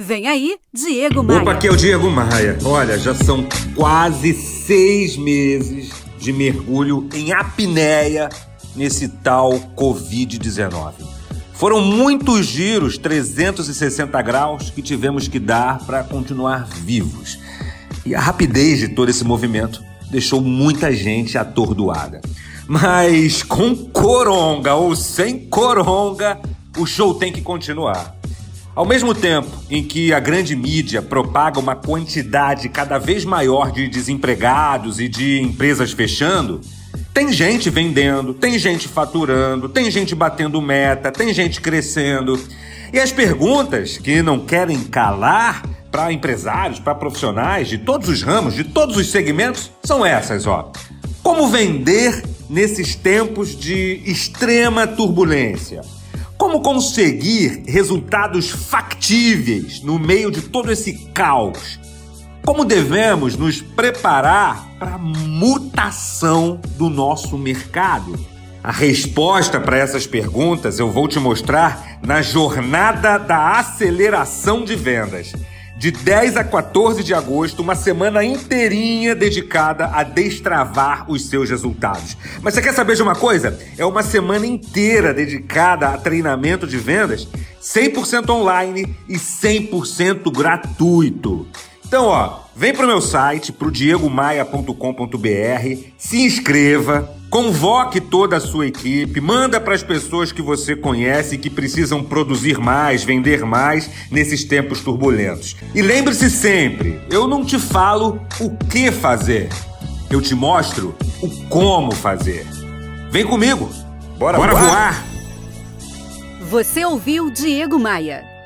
Vem aí, Diego Maia. Opa, aqui é o Diego Maia. Olha, já são quase seis meses de mergulho em apneia nesse tal Covid-19. Foram muitos giros 360 graus que tivemos que dar para continuar vivos. E a rapidez de todo esse movimento deixou muita gente atordoada. Mas com coronga ou sem coronga, o show tem que continuar. Ao mesmo tempo em que a grande mídia propaga uma quantidade cada vez maior de desempregados e de empresas fechando, tem gente vendendo, tem gente faturando, tem gente batendo meta, tem gente crescendo. E as perguntas que não querem calar para empresários, para profissionais de todos os ramos, de todos os segmentos, são essas, ó. Como vender nesses tempos de extrema turbulência? Como conseguir resultados factíveis no meio de todo esse caos? Como devemos nos preparar para a mutação do nosso mercado? A resposta para essas perguntas eu vou te mostrar na jornada da aceleração de vendas de 10 a 14 de agosto, uma semana inteirinha dedicada a destravar os seus resultados. Mas você quer saber de uma coisa? É uma semana inteira dedicada a treinamento de vendas 100% online e 100% gratuito. Então, ó, vem pro meu site, pro diegomaia.com.br, se inscreva, convoque toda a sua equipe, manda para as pessoas que você conhece e que precisam produzir mais, vender mais nesses tempos turbulentos. E lembre-se sempre, eu não te falo o que fazer, eu te mostro o como fazer. Vem comigo, bora, bora voar. voar! Você ouviu Diego Maia.